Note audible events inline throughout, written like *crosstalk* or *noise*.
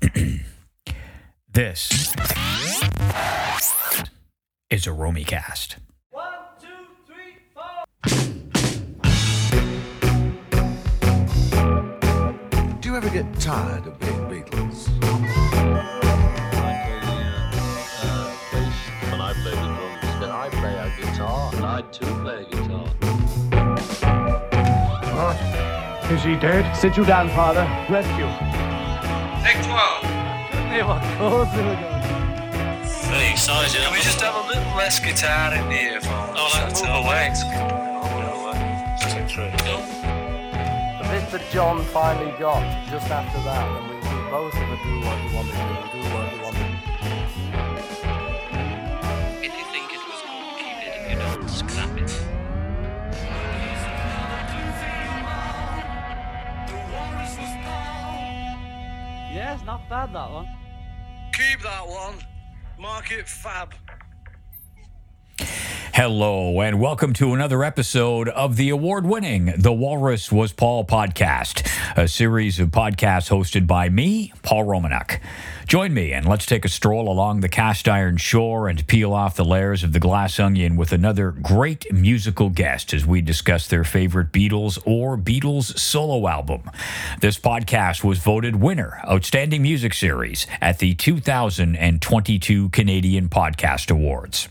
*clears throat* this is a Romy cast. One, two, three, four. Do you ever get tired of being Beatles? When I play the drums, then I play a guitar, and I too play a guitar. Is he dead? Sit you down, father. Rescue. Take 12. Hey, Sergeant. Can we just have a little less guitar in the earphones? Oh, like, That's move all. away. Take three. The bit that John finally got just after that, and we, we both of it do what you want to do, do what you want to do. Not bad that one. Keep that one. Mark it fab. Hello, and welcome to another episode of the award winning The Walrus Was Paul podcast, a series of podcasts hosted by me, Paul Romanuk. Join me and let's take a stroll along the cast iron shore and peel off the layers of the glass onion with another great musical guest as we discuss their favorite Beatles or Beatles solo album. This podcast was voted winner, Outstanding Music Series, at the 2022 Canadian Podcast Awards.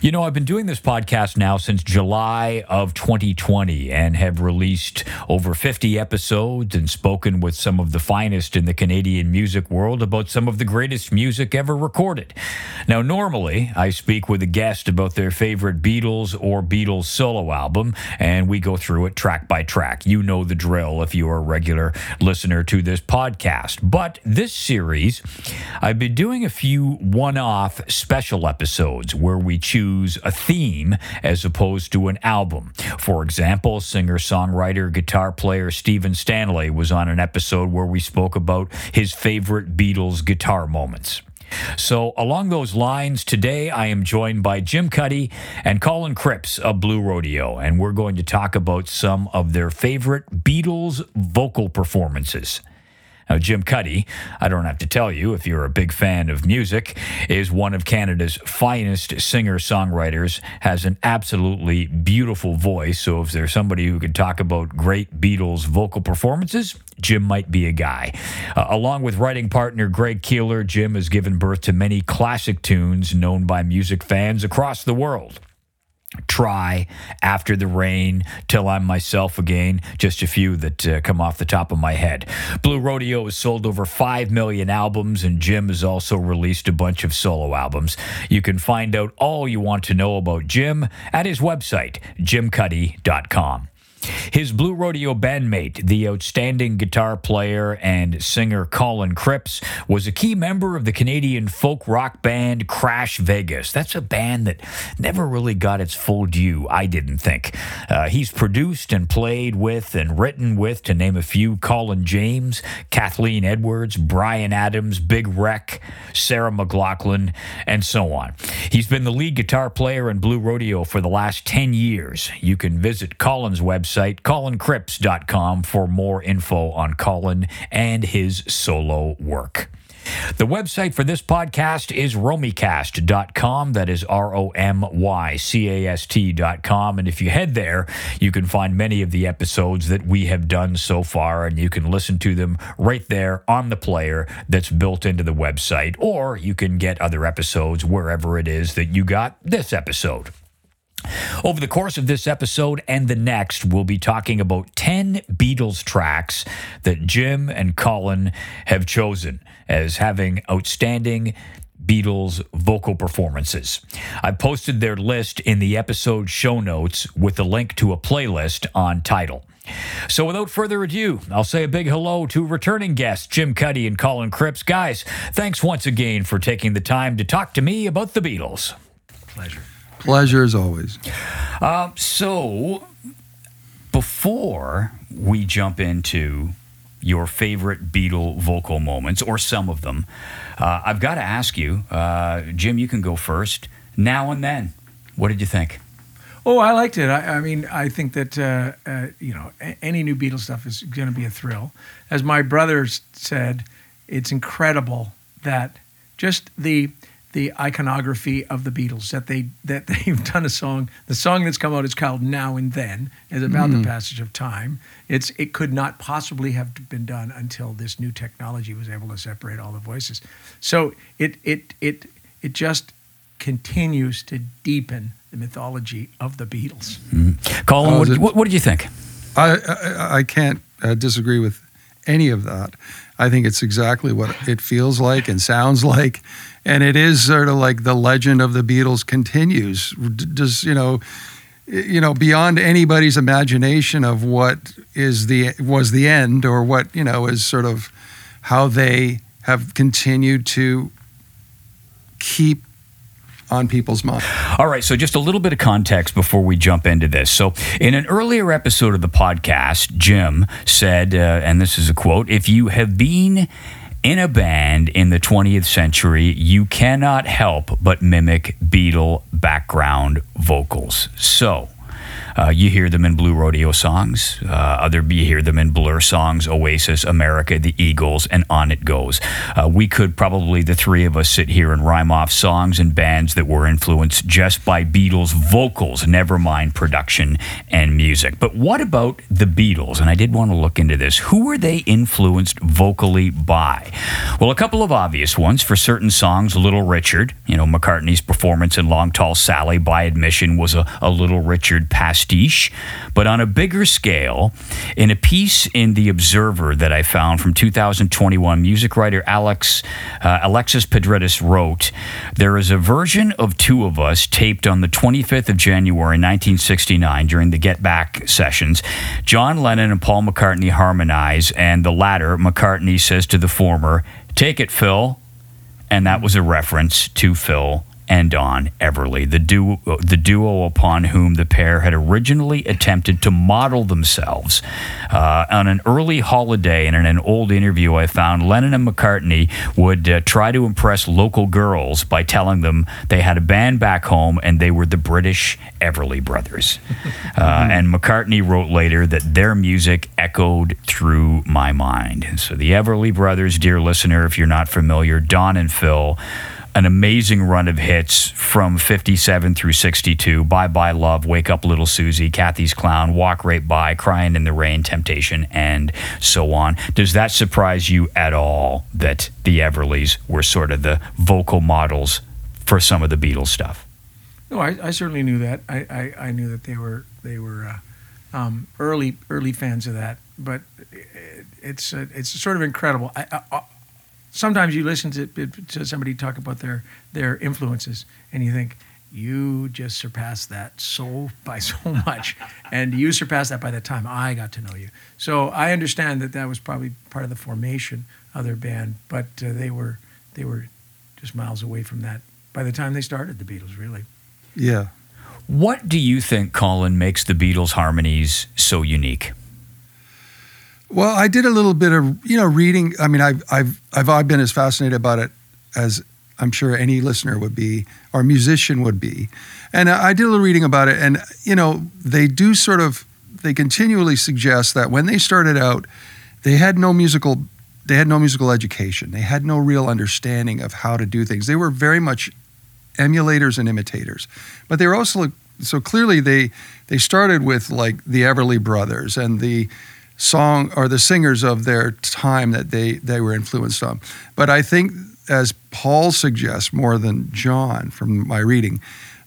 You know, I've been doing this podcast now since July of 2020 and have released over 50 episodes and spoken with some of the finest in the Canadian music world about some of the greatest music ever recorded. Now, normally, I speak with a guest about their favorite Beatles or Beatles solo album, and we go through it track by track. You know the drill if you are a regular listener to this podcast. But this series, I've been doing a few one off special episodes where we choose a theme as opposed to an album. For example, singer songwriter guitar player Stephen Stanley was on an episode where we spoke about his favorite Beatles guitar moments. So, along those lines, today I am joined by Jim Cuddy and Colin Cripps of Blue Rodeo, and we're going to talk about some of their favorite Beatles vocal performances. Now, Jim Cuddy, I don't have to tell you if you're a big fan of music, is one of Canada's finest singer songwriters, has an absolutely beautiful voice. So, if there's somebody who could talk about great Beatles vocal performances, Jim might be a guy. Uh, along with writing partner Greg Keelor, Jim has given birth to many classic tunes known by music fans across the world. Try, After the Rain, Till I'm Myself Again, just a few that uh, come off the top of my head. Blue Rodeo has sold over 5 million albums, and Jim has also released a bunch of solo albums. You can find out all you want to know about Jim at his website, jimcuddy.com. His Blue Rodeo bandmate, the outstanding guitar player and singer Colin Cripps, was a key member of the Canadian folk rock band Crash Vegas. That's a band that never really got its full due, I didn't think. Uh, he's produced and played with and written with, to name a few, Colin James, Kathleen Edwards, Bryan Adams, Big Wreck, Sarah McLachlan, and so on. He's been the lead guitar player in Blue Rodeo for the last 10 years. You can visit Colin's website, colincripps.com, for more info on Colin and his solo work. The website for this podcast is romycast.com. That is R O M Y C A S T.com. And if you head there, you can find many of the episodes that we have done so far, and you can listen to them right there on the player that's built into the website, or you can get other episodes wherever it is that you got this episode. Over the course of this episode and the next, we'll be talking about 10 Beatles tracks that Jim and Colin have chosen as having outstanding Beatles vocal performances. I posted their list in the episode show notes with a link to a playlist on Tidal. So without further ado, I'll say a big hello to returning guests Jim Cuddy and Colin Cripps. Guys, thanks once again for taking the time to talk to me about the Beatles. Pleasure as always. So, before we jump into your favorite Beatle vocal moments, or some of them, uh, I've got to ask you, uh, Jim, you can go first. Now and then, what did you think? Oh, I liked it. I, I mean, I think that uh, uh, you know a- any new Beatles stuff is going to be a thrill. As my brother said, it's incredible that just the the iconography of the Beatles that they that *laughs* they've done a song. The song that's come out is called Now and Then. is about the passage of time. It's it could not possibly have been done until this new technology was able to separate all the voices. So it it it it just continues to deepen the mythology of the Beatles. Colin, Oh, what, is it- what, what did you think? I, I, I can't uh, disagree with any of that. I think it's exactly what it feels like and sounds like, and it is sort of like the legend of the Beatles continues. Does you know, you know, beyond anybody's imagination of what is the was the end or what you know is sort of how they have continued to keep on people's minds. All right, so just a little bit of context before we jump into this. So, in an earlier episode of the podcast, Jim said, uh, and this is a quote if you have been in a band in the 20th century, you cannot help but mimic Beatle background vocals. So, uh, you hear them in Blue Rodeo songs. Uh, other you hear them in Blur songs, Oasis, America, the Eagles, and on it goes. Uh, we could probably the three of us sit here and rhyme off songs and bands that were influenced just by Beatles vocals, never mind production and music. But what about the Beatles? And I did want to look into this. Who were they influenced vocally by? Well, a couple of obvious ones for certain songs. Little Richard, you know, McCartney's performance in Long Tall Sally, by admission, was a, a Little Richard pastiche. But on a bigger scale, in a piece in The Observer that I found from 2021, music writer Alex uh, Alexis Petridis wrote, "There is a version of Two of Us taped on the 25th of January 1969 during the Get Back sessions. John Lennon and Paul McCartney harmonize, and the latter, McCartney, says to the former, "Take it, Phil." and that was a reference to Phil and Don Everly, the duo, the duo upon whom the pair had originally attempted to model themselves. Uh, on an early holiday and in an old interview I found, Lennon and McCartney would uh, try to impress local girls by telling them they had a band back home and they were the British Everly Brothers. *laughs* Uh, and McCartney wrote later that their music echoed through my mind. So the Everly Brothers, dear listener, if you're not familiar, Don and Phil an amazing run of hits from 57 through 62 Bye Bye Love, Wake Up Little Susie, Cathy's Clown, Walk Right By, Crying in the Rain, Temptation, and so on. Does that surprise you at all that the Everlys were sort of the vocal models for some of the Beatles stuff? No, I, I certainly knew that. I, I, I knew that they were they were uh, um, early early fans of that. But it, it's uh, it's sort of incredible. I, sometimes you listen to to somebody talk about their their influences, and you think you just surpassed that so by so *laughs* much, and you surpassed that by the time I got to know you. So I understand that that was probably part of the formation of their band, but uh, they were they were just miles away from that by the time they started the Beatles, really. Yeah. What do you think, Colin, makes the Beatles' harmonies so unique? Well, I did a little bit of you know reading. I mean, I've I've I've, been as fascinated about it as I'm sure any listener would be or musician would be, and I did a little reading about it. And you know, they do sort of they continually suggest that when they started out, they had no musical they had no musical education. They had no real understanding of how to do things. They were very much emulators and imitators, but they were also so clearly they they started with like the Everly Brothers and the song or the singers of their time that they they were influenced on. But I think, as Paul suggests more than John from my reading,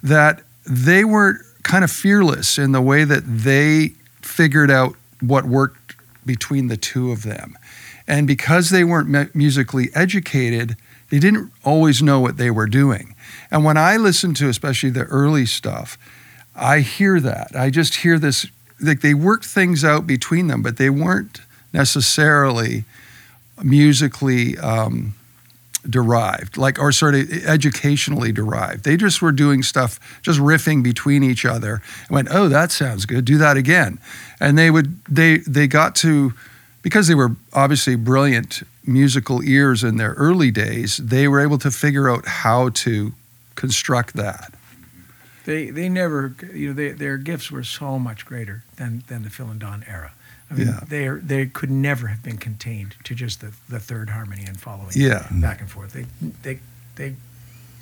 that they were kind of fearless in the way that they figured out what worked between the two of them. And because they weren't musically educated, they didn't always know what they were doing. And when I listen to especially the early stuff, I hear that. I just hear this like they worked things out between them, but they weren't necessarily musically um, derived, like or sort of educationally derived. They just were doing stuff, just riffing between each other. And went, oh, that sounds good. Do that again. And they would they they got to because they were obviously brilliant musical ears in their early days. They were able to figure out how to construct that. They they never you know they, their gifts were so much greater than than the Phil and Don era. I mean, Yeah. they are, they could never have been contained to just the, the third harmony and following Yeah. back and forth. They they they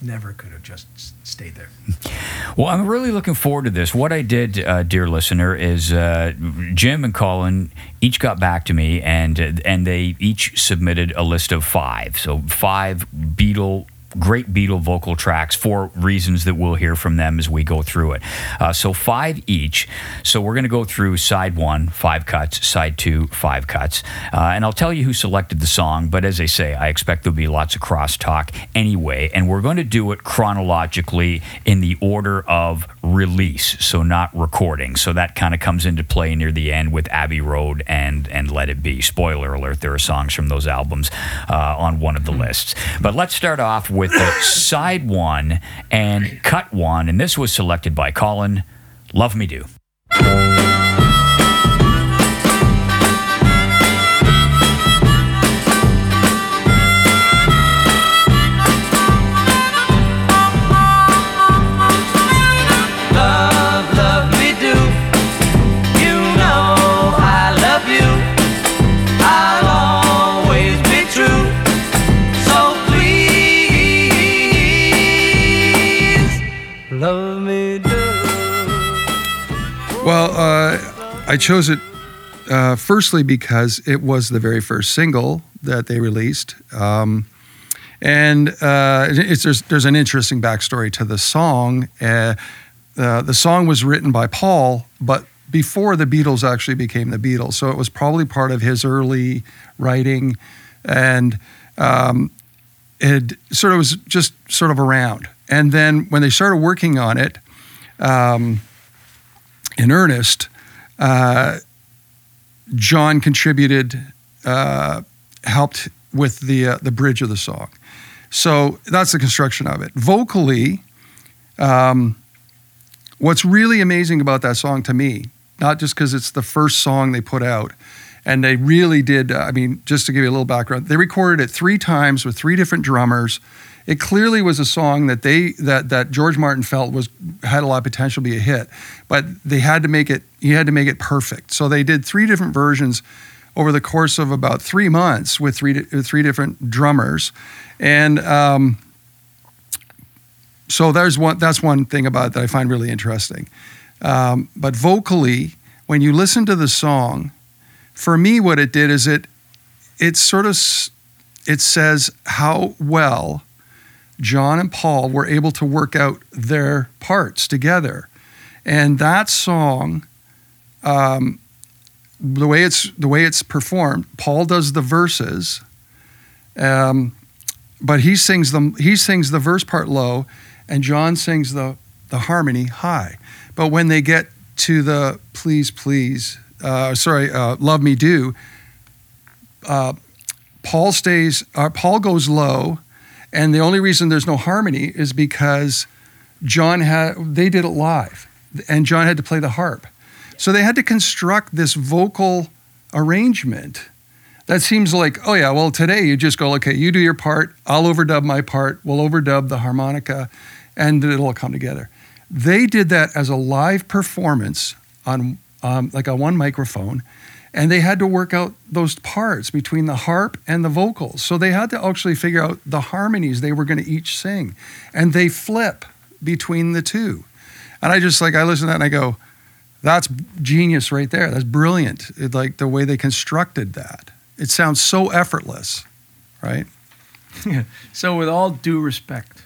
never could have just stayed there. *laughs* Well, I'm really looking forward to this. What I did, uh, dear listener, is uh, Jim and Colin each got back to me, and and they each submitted a list of five. So five Beatle. Great Beatle vocal tracks for reasons that we'll hear from them as we go through it. Uh, so, five each. So, we're going to go through side one, five cuts, side two, five cuts. Uh, and I'll tell you who selected the song, but as I say, I expect there'll be lots of crosstalk anyway. And we're going to do it chronologically in the order of release, so not recording. So that kind of comes into play near the end with Abbey Road and and Let It Be. Spoiler alert: there are songs from those albums uh, on one of the lists. But let's start off with the side one and cut one, and this was selected by Colin. Love Me Do. I chose it uh, firstly because it was the very first single that they released. Um, and uh, there's, there's an interesting backstory to the song. Uh, uh, the song was written by Paul, but before the Beatles actually became the Beatles. So it was probably part of his early writing. And um, it sort of was just sort of around. And then when they started working on it, um, in earnest, uh, John contributed, uh, helped with the uh, the bridge of the song. So that's the construction of it. Vocally, um, what's really amazing about that song to me, not just because it's the first song they put out, and they really did. uh, I mean, just to give you a little background, they recorded it three times with three different drummers. It clearly was a song that they that that George Martin felt was had a lot of potential to be a hit, but they had to make it. He had to make it perfect. So they did three different versions over the course of about three months with three with three different drummers, and um, so there's one. That's one thing about it that I find really interesting. Um, but vocally, when you listen to the song, for me, what it did is it it sort of it says how well John and Paul were able to work out their parts together, and that song, um, the way it's the way it's performed, Paul does the verses, um, but he sings them. He sings the verse part low, and John sings the the harmony high. But when they get to the please, please, uh, sorry, uh, love me do, uh, Paul stays. Uh, Paul goes low, and the only reason there's no harmony is because John had they did it live, and John had to play the harp, so they had to construct this vocal arrangement. That seems like, oh yeah, well today you just go, okay, you do your part, I'll overdub my part, we'll overdub the harmonica, and it'll all come together. They did that as a live performance on um, like a one microphone, and they had to work out those parts between the harp and the vocals. So they had to actually figure out the harmonies they were going to each sing, and they flip between the two. And I just like I listen to that and I go, that's genius right there. That's brilliant. It, like the way they constructed that. It sounds so effortless, right? *laughs* So, with all due respect,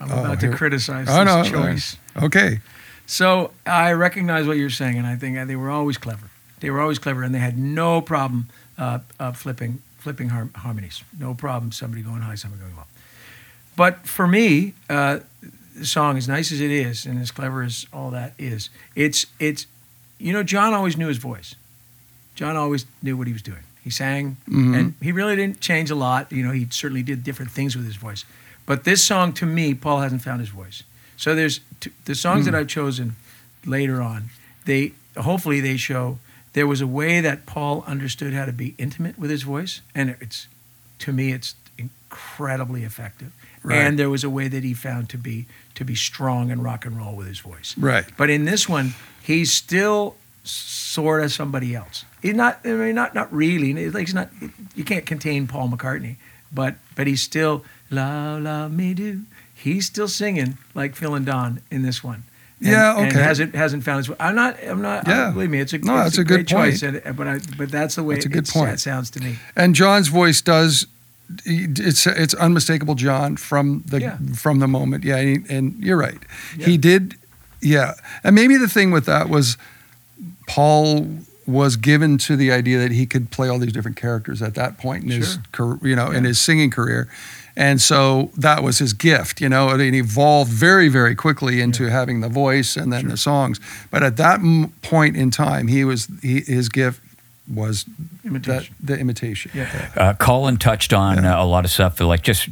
I'm Oh, about to criticize Oh, this no, choice. Okay. So I recognize what you're saying, and I think they were always clever. They were always clever, and they had no problem uh, uh, flipping flipping har- harmonies. No problem. Somebody going high, somebody going low. But for me, uh, the song, as nice as it is, and as clever as all that is, it's it's you know, John always knew his voice. John always knew what he was doing. He sang, and he really didn't change a lot. You know, he certainly did different things with his voice. But this song, to me, Paul hasn't found his voice. So there's t- the songs that I've chosen later on. They hopefully they show there was a way that Paul understood how to be intimate with his voice, and it's to me it's incredibly effective. Right. And there was a way that he found to be to be strong and rock and roll with his voice. Right. But in this one, he's still sort of somebody else. He's not. I mean, not not really. Like he's not. You can't contain Paul McCartney, but but he's still love love me do. He's still singing like Phil and Don in this one. And- Yeah, And okay. hasn't hasn't found his. I'm not. I'm not. Yeah. believe me, it's a. No, it's that's a good point. And, but I, but that's the way That's a good it's- point. It sounds to me. And John's voice does. It's it's unmistakable, John, from the Yeah. from the moment. Yeah, and, and you're right. Yeah. He did. Yeah, and maybe the thing with that was Paul was given to the idea that he could play all these different characters at that point in his career, you know, in his singing career. And so that was his gift, you know, it evolved very, very quickly into having the voice and then the songs. But at that m- point in time, he was he, his gift was that, the imitation. Yeah. Uh, Colin touched on uh, a lot of stuff, like just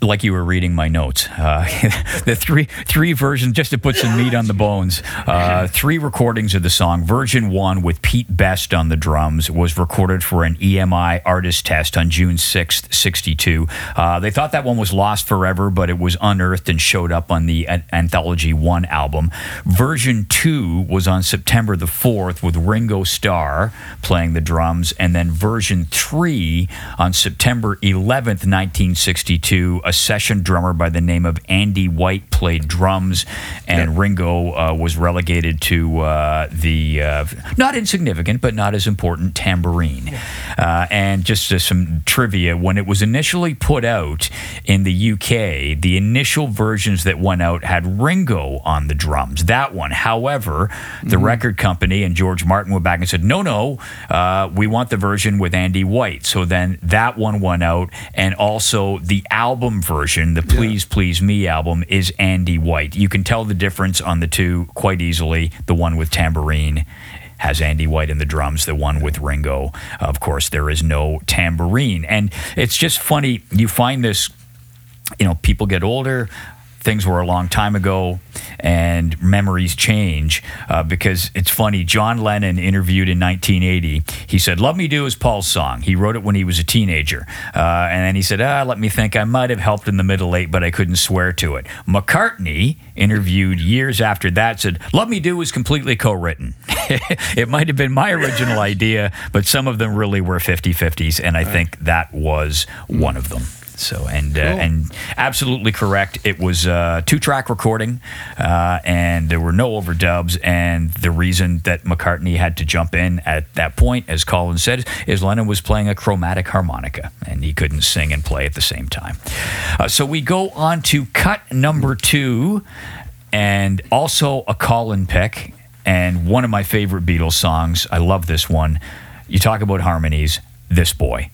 like you were reading my notes. Uh, *laughs* the three three versions, just to put some meat on the bones. Uh, three recordings of the song. Version one with Pete Best on the drums was recorded for an EMI artist test on June sixth, sixty two. Uh, they thought that one was lost forever, but it was unearthed and showed up on the An- Anthology One album. Version two was on September the fourth with Ringo Starr playing the drums, and then version three on September 11th, 1962. A session drummer by the name of Andy White played drums, and Ringo uh, was relegated to uh, the uh, not insignificant but not as important tambourine. Uh, and just uh, some trivia: when it was initially put out in the UK, the initial versions that went out had Ringo on the drums. That one, however, the record company and George Martin went back and said, "No, no, uh, we want the version with Andy White." So then that one went out, and also the album version, the "Please Please Me" album, is Andy White. You can tell the difference on the two quite easily. The one with tambourine has Andy White in the drums, the one with Ringo. Of course, there is no tambourine. And it's just funny. You find this, you know, people get older. Things were a long time ago, and memories change uh, because it's funny. John Lennon interviewed in 1980. He said, "Love Me Do" is Paul's song. He wrote it when he was a teenager, uh, and then he said, "Ah, let me think. I might have helped in the middle eight, but I couldn't swear to it." McCartney interviewed years after that said, "Love Me Do" was completely co-written. *laughs* it might have been my original idea, but some of them really were 50-50s, and I think that was one of them. So and uh, and absolutely correct. It was a two track recording, uh, and there were no overdubs. And the reason that McCartney had to jump in at that point, as Colin said, is Lennon was playing a chromatic harmonica, and he couldn't sing and play at the same time. Uh, so we go on to cut number two, and also a Colin pick, and one of my favorite Beatles songs. I love this one. You talk about harmonies. This boy.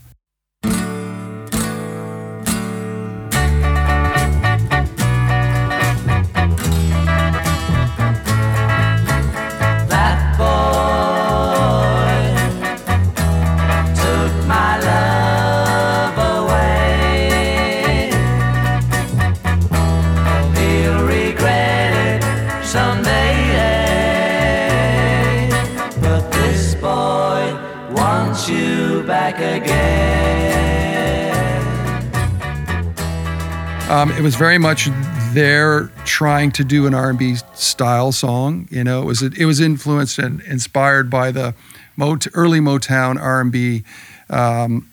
Um, it was very much there trying to do an R&B style song. You know, it was it was influenced and inspired by the Mot- early Motown R&B um,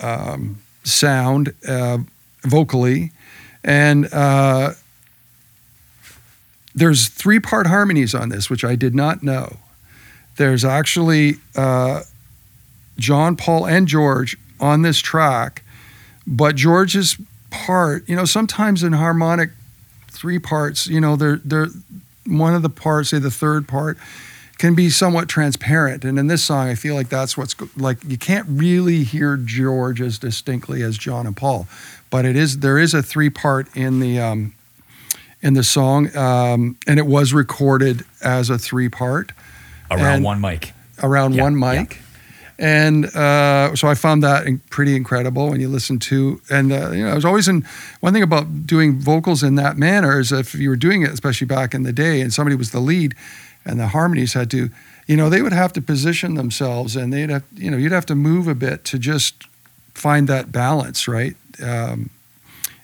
um, sound uh, vocally, and uh, there's three part harmonies on this, which I did not know. There's actually uh, John, Paul, and George on this track, but George's part, you know, sometimes in harmonic three parts, you know, they're they're one of the parts, say the third part, can be somewhat transparent. And in this song, I feel like that's what's like you can't really hear George as distinctly as John and Paul, but it is there is a three part in the um, in the song, um, and it was recorded as a three part Around one mic. around Yeah, one mic. And uh, so I found that pretty incredible when you listen to, and uh, you know, I was always in. One thing about doing vocals in that manner is if you were doing it, especially back in the day, and somebody was the lead, and the harmonies had to, you know, they would have to position themselves, and they'd have, you know, you'd have to move a bit to just find that balance, right? Um,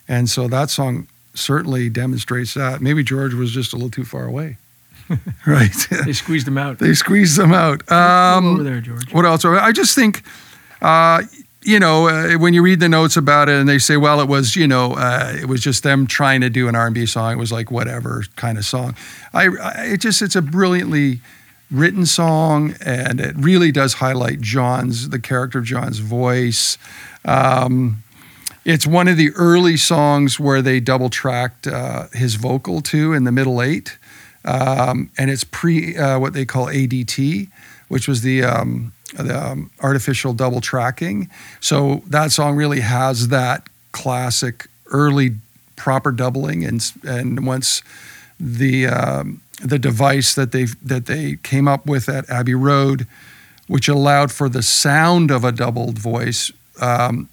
and so that song certainly demonstrates that. Maybe George was just a little too far away. *laughs* right? They squeezed them out. they squeezed them out. Um, over there, George. What else? I just think, uh, you know, uh, when you read the notes about it and they say, well, it was, you know, uh, it was just them trying to do an R&B song. It was like whatever kind of song. I, I it just, it's a brilliantly written song and it really does highlight John's, the character of John's voice. Um, it's one of the early songs where they double tracked uh, his vocal too in the middle eight. Um, and it's pre uh, what they call ADT, which was the, um, the um, artificial double tracking. So that song really has that classic early proper doubling, and and once the um, the device that they that they came up with at Abbey Road, which allowed for the sound of a doubled voice. Um,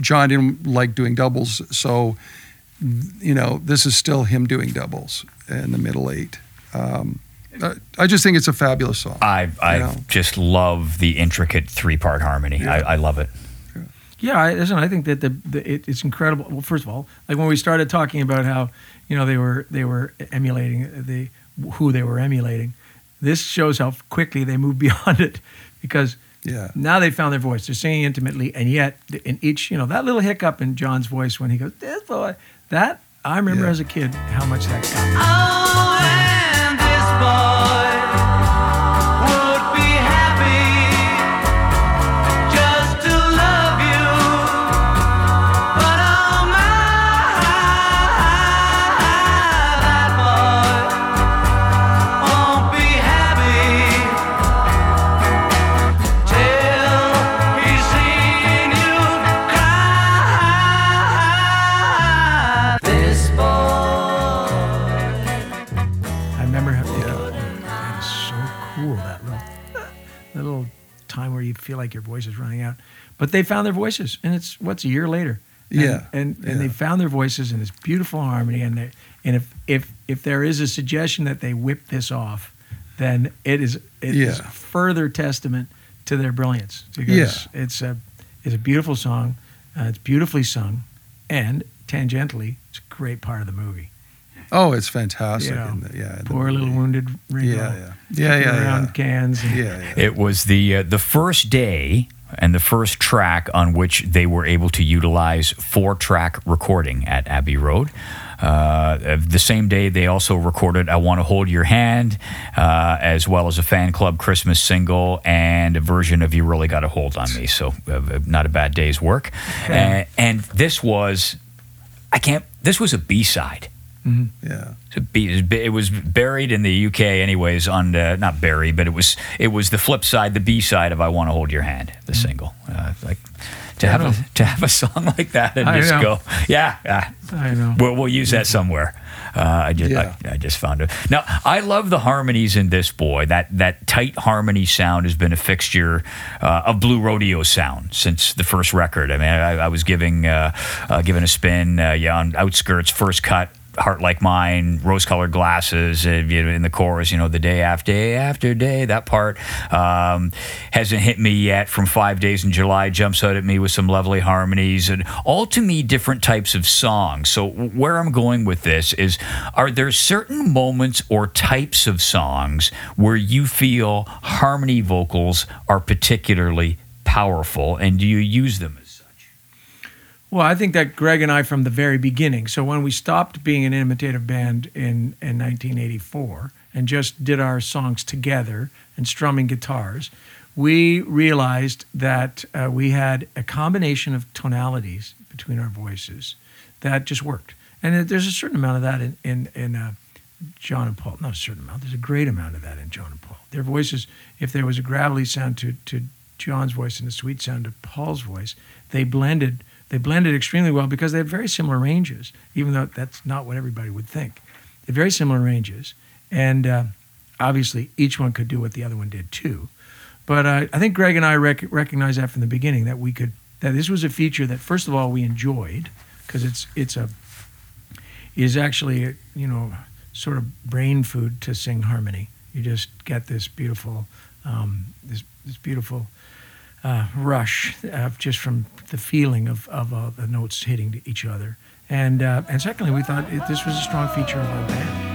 John didn't like doing doubles, so you know this is still him doing doubles in the middle eight. Um, I- I just think it's a fabulous song. I I know. just love the intricate three part harmony. I, I love it. Yeah, I, listen. I think that the, the it, it's incredible. Well, first of all, like when we started talking about how you know they were they were emulating the who they were emulating, this shows how quickly they moved *laughs* beyond it because Yeah. now they found their voice. They're singing intimately, and yet in each you know that little hiccup in John's voice when he goes this boy that I remember Yeah. as a kid how much that got. me. Oh, and feel like your voice is running out. But they found their voices, and it's what's a year later. And, Yeah, and and yeah. they found their voices in this beautiful harmony. And they, and if if if there is a suggestion that they whip this off, then it is it is Yeah. further testament to their brilliance because Yeah. it's a it's a beautiful song, uh, it's beautifully sung, and tangentially, it's a great part of the movie. Oh, it's fantastic. You know, in the- yeah. the- Poor little wounded Ringo. Yeah, yeah. Yeah, yeah, around yeah. cans. and- Yeah, yeah. It was the uh, the first day and the first track on which they were able to utilize four track recording at Abbey Road. Uh, the same day, they also recorded "I Want to Hold Your Hand," uh, as well as a fan club Christmas single and a version of "You Really Got a Hold on Me." So, uh, not a bad day's work. And, and this was, I can't. This was a B side. Yeah. So be- It was buried in the UK, anyways. On the, not buried, but it was it was the flip side, the B side of "I Want to Hold Your Hand," the single. Uh, like to have a to have a song like that and I just know. go, yeah, yeah. I know. We'll, we'll use that somewhere. Uh, I just Yeah. I, I just found it. Now I love the harmonies in this boy. That that tight harmony sound has been a fixture uh, of Blue Rodeo sound since the first record. I mean, I, I was giving uh, uh, giving a spin, uh, yeah, on Outskirts first cut. Heart like mine, rose-colored glasses. Uh, you know, in the chorus, you know, the day after day after day. That part um, hasn't hit me yet. From Five Days in July jumps out at me with some lovely harmonies, and all to me different types of songs. So where I'm going with this is, are there certain moments or types of songs where you feel harmony vocals are particularly powerful, and do you use them? Well, I think that Greg and I, from the very beginning, so when we stopped being an imitative band in, in 1984 and just did our songs together and strumming guitars, we realized that uh, we had a combination of tonalities between our voices that just worked. And there's a certain amount of that in, in, in uh, John and Paul. Not a certain amount, there's a great amount of that in John and Paul. Their voices, if there was a gravelly sound to, to John's voice and a sweet sound to Paul's voice, they blended they blended extremely well because they had very similar ranges, even though that's not what everybody would think. They have very similar ranges, and uh, obviously each one could do what the other one did too. But uh, I think Greg and I rec- recognized that from the beginning that we could that this was a feature that first of all we enjoyed because it's it's a is actually you know sort of brain food to sing harmony. You just get this beautiful um, this this beautiful uh, rush uh, just from the feeling of, of uh, the notes hitting each other. And, uh, and secondly, we thought it, this was a strong feature of our band.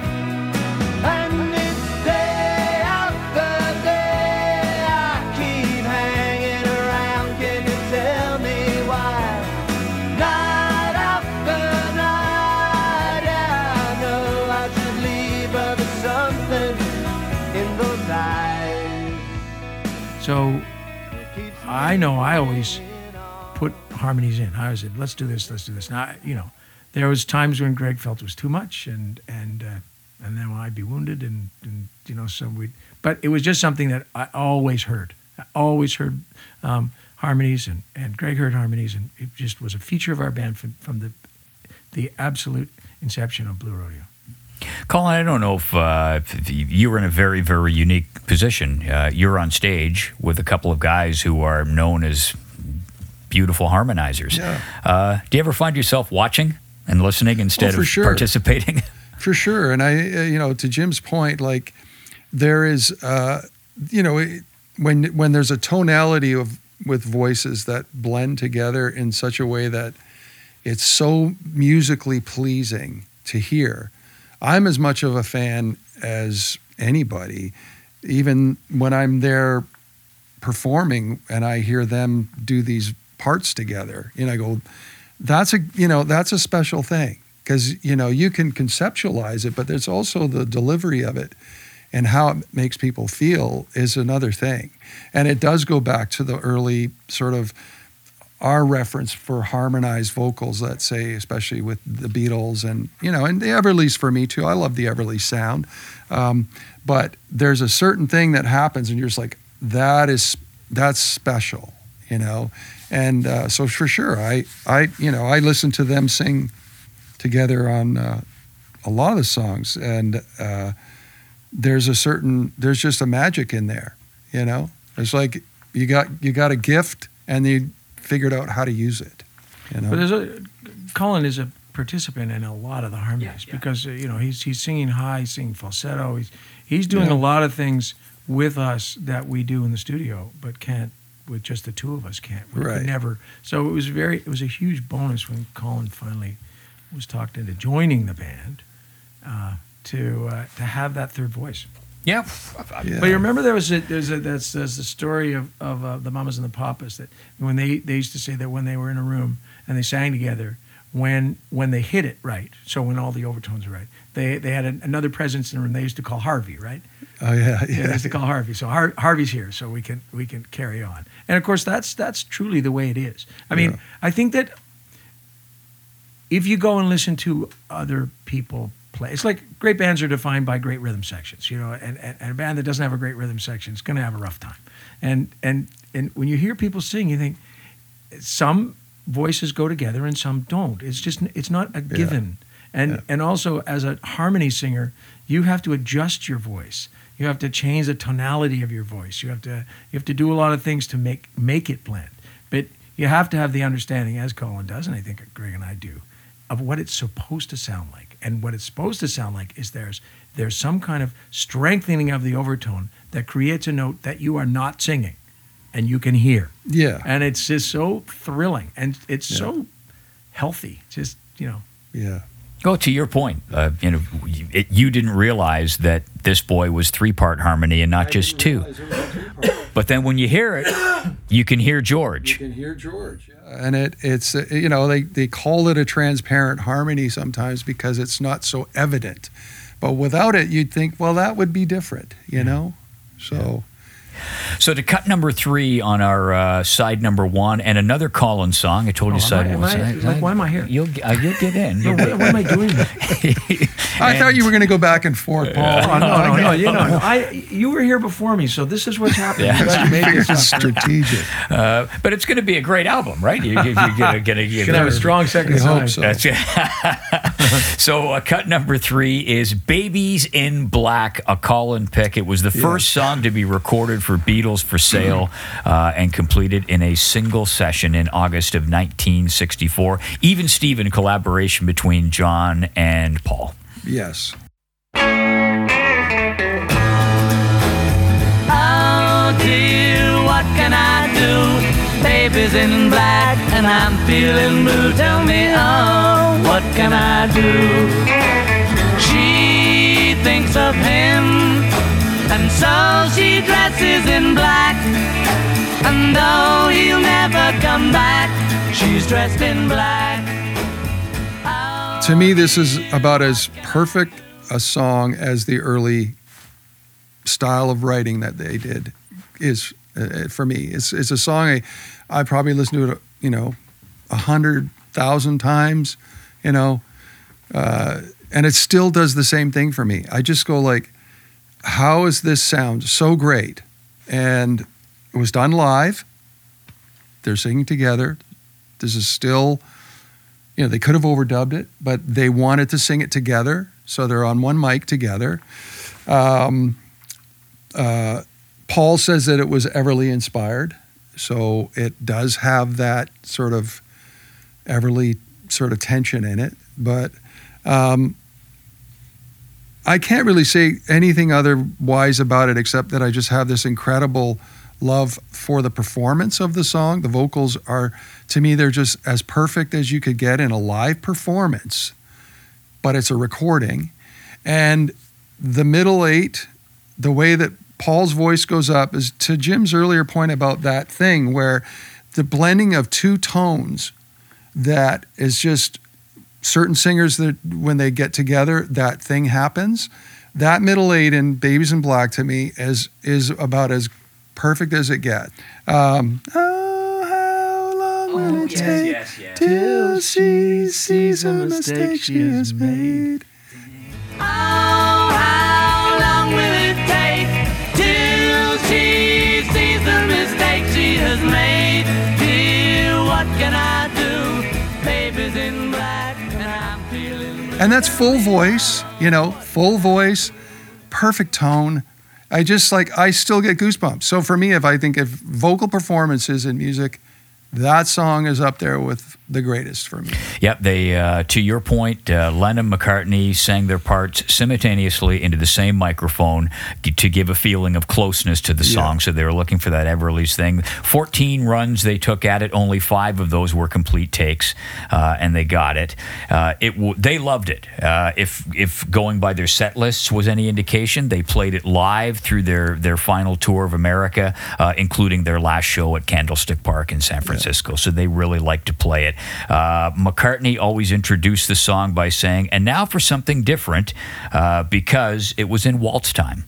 I know I always put harmonies in. I always said, let's do this, let's do this. Now, you know, there was times when Greg felt it was too much, and and uh, and then I'd be wounded, and, and you know, so we. But it was just something that I always heard. I always heard um, harmonies, and, and Greg heard harmonies, and it just was a feature of our band from, from the the absolute inception of Blue Rodeo. Colin, I don't know if, uh, if you were in a very, very unique position. Uh, you're on stage with a couple of guys who are known as beautiful harmonizers. Yeah. Uh, do you ever find yourself watching and listening instead for of sure. participating? *laughs* For sure. And I, uh, you know, to Jim's point, like there is, uh, you know, when when there's a tonality of with voices that blend together in such a way that it's so musically pleasing to hear. I'm as much of a fan as anybody, even when I'm there performing and I hear them do these parts together. Know, I go, that's a you know that's a special thing because you know you can conceptualize it, but there's also the delivery of it and how it makes people feel is another thing. And it does go back to the early sort of our reference for harmonized vocals, let's say, especially with the Beatles and you know, and the Everleys for me too. I love the Everly sound, um, but there's a certain thing that happens, and you're just like, that is that's special, you know. And uh, so for sure, I I you know I listen to them sing together on uh, a lot of the songs, and uh, there's a certain there's just a magic in there, you know. It's like you got you got a gift, and you figured out how to use it, you know. But there's a Colin is a participant in a lot of the harmonies because uh, you know he's he's singing high, he's singing falsetto. He's he's doing Yeah. a lot of things with us that we do in the studio, but can't with just the two of us can't. We Right. never. So it was very it was a huge bonus when Colin finally was talked into joining the band uh, to uh, to have that third voice. Yeah. Yeah. But you remember there was a there's a that's there's the story of of uh, the Mamas and the Papas that when they they used to say that when they were in a room and they sang together when when they hit it right so when all the overtones are right they they had an, another presence in the room they used to call Harvey right oh yeah, yeah, they used to call Harvey so Har- Harvey's here so we can we can carry on and of course that's that's truly the way it is I mean Yeah. I think that if you go and listen to other people play, it's like great bands are defined by great rhythm sections, you know, and, and, and a band that doesn't have a great rhythm section is going to have a rough time. And, and, and when you hear people sing, you think some voices go together and some don't. It's just, it's not a given. And, Yeah. and also as a harmony singer, you have to adjust your voice. You have to change the tonality of your voice. You have to, you have to do a lot of things to make, make it blend. But you have to have the understanding, as Colin does, and I think Greg and I do, of what it's supposed to sound like. And what it's supposed to sound like is there's there's some kind of strengthening of the overtone that creates a note that you are not singing and you can hear. yeah, And it's just so thrilling and it's so healthy. Just, you know. yeah. Go to your point. Uh, you know, you- it, you didn't realize that this boy was three part harmony and not just two. But then when you hear it, you can hear George. You can hear George. And it it's uh, you know they they call it a transparent harmony sometimes because it's not so evident. But without it you'd think well that would be different, you know? So So to cut number three on our uh, side number one and another Colin song. I told you Oh, side I- one. I- side- like, why am I here? You'll uh, you'll get in. You'll what, get- what am I doing? *laughs* I thought you were going to go back and forth, Paul. Oh, no, no, no, you know, *laughs* I, you were here before me, so this is what's happening. Yeah. You guys made this It's strategic. Uh, but it's going to be a great album, right? You, you, you're going to You're have a strong second I hope so. That's *laughs* so uh, cut number three is "Baby's in Black," a Colin pick. It was the first song to be recorded for Beatles for sale uh, and completed in a single session in August of 1964. Even Stephen collaboration between John and Paul. Yes. Oh dear, what can I do? Baby's in black and I'm feeling blue. Tell me, oh, what can I do? She thinks of him, and so she dresses in black. And though he'll never come back, she's dressed in black. Oh, To me this is about as perfect a song as the early style of writing that they did is uh, for me. It's it's a song I I probably listened to it you know a hundred thousand times, you know, uh, and it still does the same thing for me. I just go like, how is this sound so great? And it was done live. They're singing together. This is still, you know, they could have overdubbed it, but they wanted to sing it together, so they're on one mic together. Um, uh, Paul says that it was Everly inspired, so it does have that sort of Everly sort of tension in it. But um, I can't really say anything otherwise about it except that I just have this incredible love for the performance of the song. The vocals are, to me, they're just as perfect as you could get in a live performance, but it's a recording. And the middle eight, the way that Paul's voice goes up is to Jim's earlier point about that thing where the blending of two tones that is just certain singers that when they get together, that thing happens. That middle eight in Baby's in Black to me is is about as perfect as it gets. Um, oh, how long will it take till she sees the mistake she has made? Oh, And that's full voice, you know, full voice, perfect tone. I just like, I still get goosebumps. So for me, if I think of vocal performances in music, that song is up there with the greatest for me. Yep, they uh, to your point, uh, Lennon McCartney sang their parts simultaneously into the same microphone g- to give a feeling of closeness to the song. So they were looking for that Everly's thing. Fourteen runs they took at it. Only five of those were complete takes, uh, and they got it. Uh, it w- they loved it. Uh, if if going by their set lists was any indication, they played it live through their their final tour of America, uh, including their last show at Candlestick Park in San Francisco. So they really liked to play it. Uh, McCartney always introduced the song by saying, "And now for something different," uh, because it was in waltz time.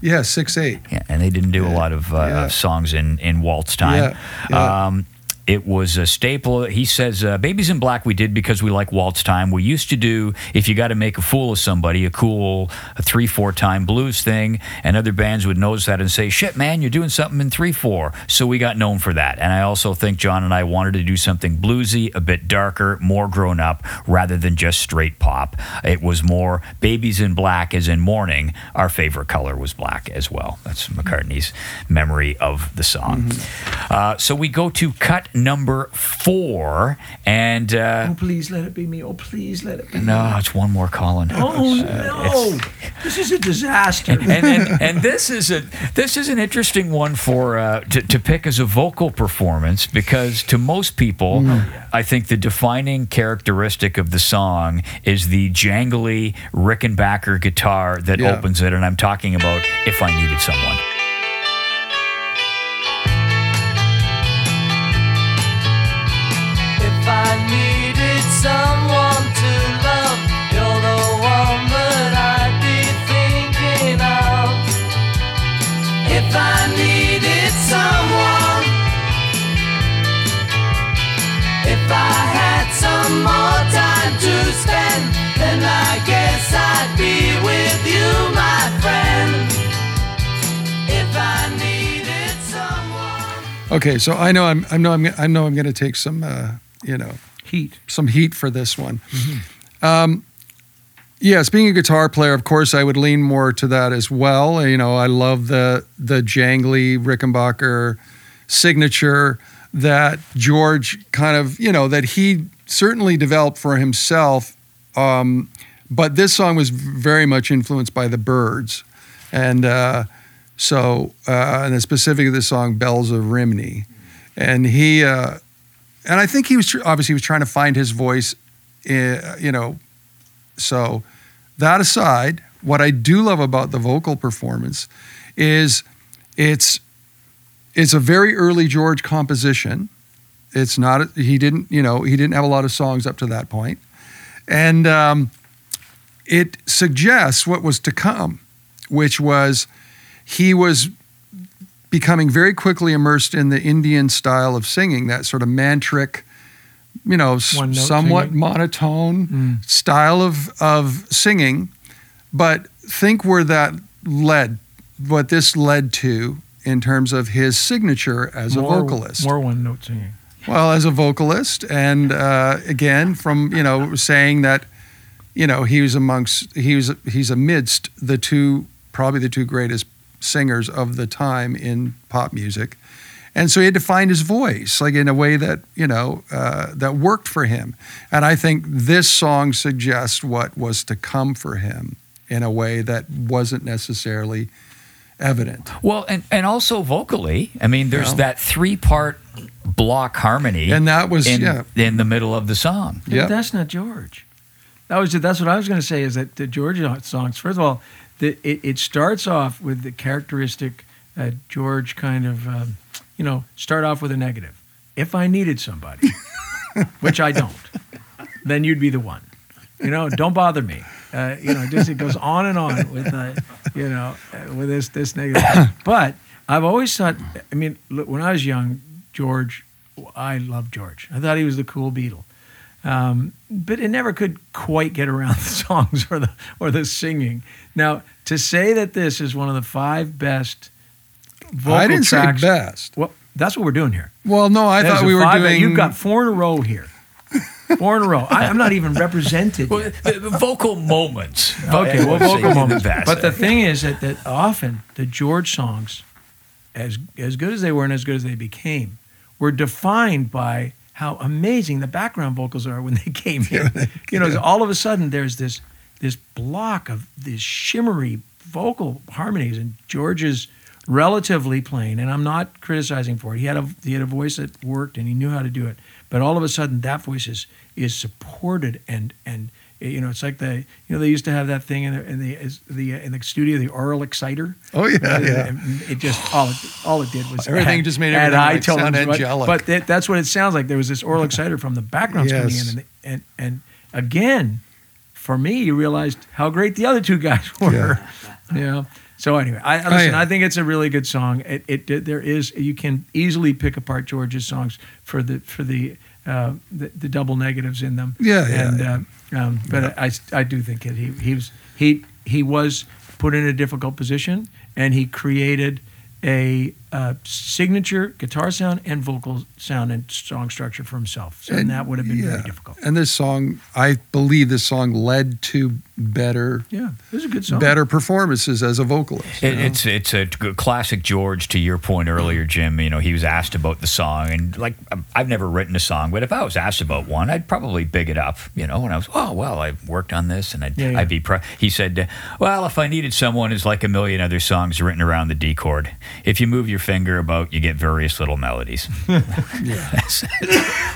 Yeah, six eight. Yeah, and they didn't do a lot of, uh, Yeah. songs in, in waltz time. Yeah, yeah. Um, it was a staple. He says, uh, Baby's in Black we did because we like waltz time. We used to do, if you got to make a fool of somebody, a cool a 3 4 time blues thing. And other bands would notice that and say, shit, man, you're doing something in 3 4. So we got known for that. And I also think John and I wanted to do something bluesy, a bit darker, more grown up, rather than just straight pop. It was more Baby's in Black, as in mourning. Our favorite color was black as well. That's McCartney's memory of the song. Uh, so we go to cut number four, and uh, Oh, please let it be me. Oh, please let it be me. no, it's one more Colin. Oh It's- no! This is a disaster. *laughs* and, and and this is a this is an interesting one for uh, to, to pick as a vocal performance because to most people, I think the defining characteristic of the song is the jangly Rickenbacker guitar that Yeah. opens it, and I'm talking about "If I Needed Someone." Okay, so I know I'm I know I'm I know I'm going to take some uh, you know Heat. some heat for this one. Um, yes, being a guitar player, of course, I would lean more to that as well. You know, I love the the jangly Rickenbacker signature that George kind of you know that he certainly developed for himself. Um, but this song was very much influenced by the Byrds, and uh, so uh, and specifically the song "Bells of Rhymney," and he. Uh, and I think he was tr- obviously he was trying to find his voice, uh, you know. So that aside, what I do love about the vocal performance is it's it's a very early George composition. It's not he didn't you know he didn't have a lot of songs up to that point, and um, it suggests what was to come, which was he was becoming very quickly immersed in the Indian style of singing, that sort of mantric, you know, s- One note somewhat singing. monotone Mm. style of of singing. But think where that led, what this led to in terms of his signature as more, a vocalist. More one note singing. Well, as a vocalist, and uh, again, from you know saying that, you know, he was amongst he was he's amidst the two probably the two greatest singers of the time in pop music, and so he had to find his voice, like in a way that you know uh, that worked for him, and I think this song suggests what was to come for him in a way that wasn't necessarily evident. Well, and, and also vocally, I mean, there's Yeah. that three part block harmony, And that was- in, yeah. in the middle of the song. Yeah, that's not George. That was that's what I was going to say. Is that the George songs? First of all, the, it, it starts off with the characteristic uh, George kind of, um, you know, start off with a negative. If I needed somebody, *laughs* which I don't, then you'd be the one. You know, don't bother me. Uh, you know, just it goes on and on with, uh, you know, uh, with this this negative. But I've always thought. I mean, look, when I was young, George, I loved George. I thought he was the cool Beatle. Um, but it never could quite get around *laughs* the songs or the or the singing. Now, to say that this is one of the five best vocal I didn't tracks, say best. Well, that's what we're doing here. Well, no, I There's thought we were five- doing. You've got four in a row here. Four in a row. I, I'm not even represented. Well, the- the vocal moments. Okay, well, I would say vocal the moments. best. But the thing is that, that often the George songs, as as good as they were and as good as they became, were defined by how amazing the background vocals are when they *laughs* came in. you know, all of a sudden there's this this block of these shimmery vocal harmonies, and George's relatively plain. And I'm not criticizing for it. He had a he had a voice that worked, and he knew how to do it. But all of a sudden, that voice is is supported and and you know, it's like the you know they used to have that thing in the in the the in the studio, the aural exciter. Oh, yeah, Uh, yeah. It just all it, all it did was *sighs* Everything add- just made everything, high like, sound tones, but- angelic. But that, that's what it sounds like. There was this aural exciter from the backgrounds coming in, and, and and again, for me, you realized how great the other two guys *laughs* were. *laughs* Yeah. So anyway, I listen. Oh, yeah. I think it's a really good song. It, it, it there is you can easily pick apart George's songs for the for the uh, the, the double negatives in them. Yeah, yeah, And yeah. Uh, um, but I, I do think that he he was he he was put in a difficult position, and he created a uh, signature guitar sound and vocal sound and song structure for himself. So and, that would have been very difficult. And this song, I believe this song led to better Yeah, it was a good song. better performances as a vocalist. It, it's it's a g- classic George. To your point earlier, Jim, you know he was asked about the song, and like um, I've never written a song, but if I was asked about one, I'd probably big it up. You know, and I was, oh well, I worked on this, and I'd, Yeah, yeah. I'd be. Pr-. He said, well, if I needed someone, it's like a million other songs written around the D chord. If you move your finger about, you get various little melodies. *laughs*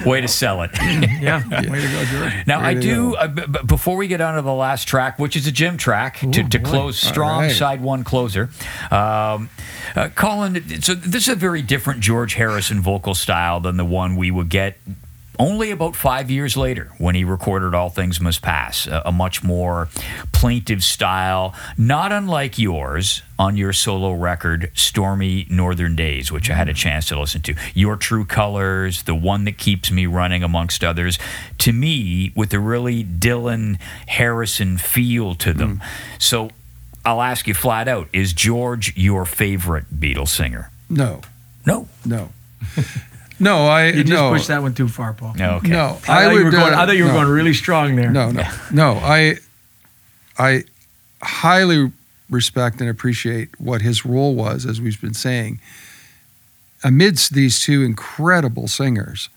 Way to sell it. *laughs* yeah, *laughs* way to go, George. Now I to do. Uh, b- b- before we get on to the last track, which is a Jim track to, to close strong right. side one closer, um, uh, Colin. So this is a very different George Harrison vocal style than the one we would get. Only about five years later, when he recorded All Things Must Pass, a, a much more plaintive style, not unlike yours on your solo record, Stormy Northern Days, which I had a mm. chance to listen to. Your True Colors, The One That Keeps Me Running, amongst others. To me, with a really Dylan Harrison feel to them. Mm. So I'll ask you flat out is George your favorite Beatles singer? no, No. no, *laughs* no. I You just no, pushed that one too far, Paul. Okay. no. I, thought you were would. going, uh, I thought you were no. going really strong there. No, no, no. I, I highly respect and appreciate what his role was, as we've been saying, amidst these two incredible singers,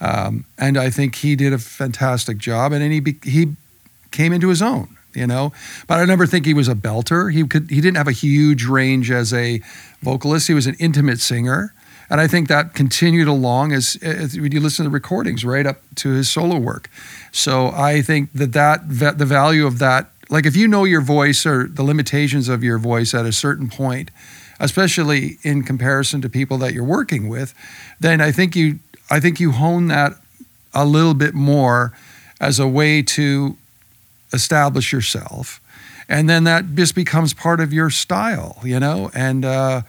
um, and I think he did a fantastic job. And then he be, he came into his own, you know. But I never think he was a belter. He could he didn't have a huge range as a vocalist. He was an intimate singer. And I think that continued along as, as when you listen to the recordings right up to his solo work. So I think that that the value of that, like if you know your voice or the limitations of your voice at a certain point, especially in comparison to people that you're working with, then I think you I think you hone that a little bit more as a way to establish yourself, and then that just becomes part of your style, you know, and. Uh,